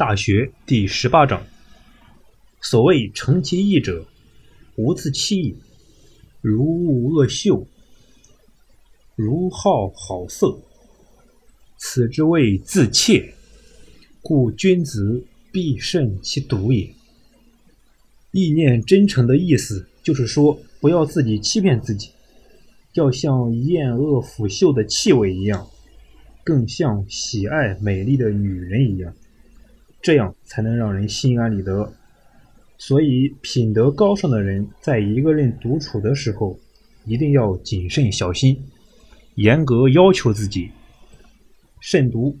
大学》第十八章。所谓诚其意者，无自欺也。如恶恶臭，如好好色，此之谓自怯。故君子必慎其独也。意念真诚的意思，就是说，不要自己欺骗自己，要像厌恶腐朽的气味一样，更像喜爱美丽的女人一样，这样才能让人心安理得。所以，品德高尚的人，在一个人独处的时候，一定要谨慎小心，严格要求自己。慎独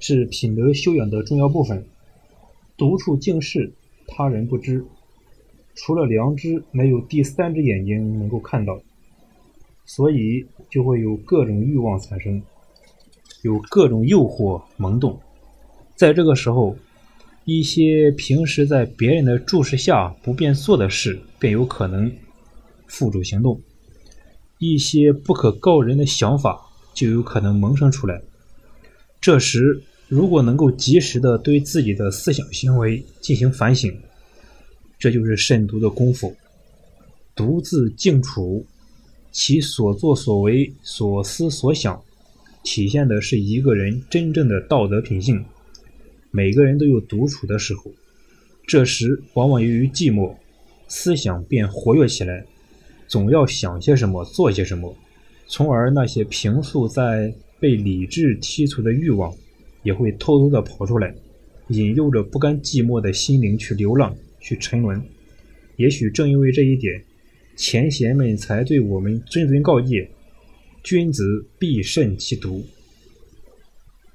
是品德修养的重要部分。独处静视，他人不知，除了良知，没有第三只眼睛能够看到，所以就会有各种欲望产生，有各种诱惑萌动。在这个时候。一些平时在别人的注视下不便做的事，便有可能付诸行动；一些不可告人的想法，就有可能萌生出来。这时，如果能够及时的对自己的思想行为进行反省，这就是慎独的功夫。独自静处，其所作所为、所思所想，体现的是一个人真正的道德品性。每个人都有独处的时候，这时往往由于寂寞，思想便活跃起来，总要想些什么，做些什么，从而那些平素在被理智剔除的欲望，也会偷偷的跑出来，引诱着不甘寂寞的心灵去流浪，去沉沦。也许正因为这一点，前贤们才对我们谆谆告诫：君子必慎其独。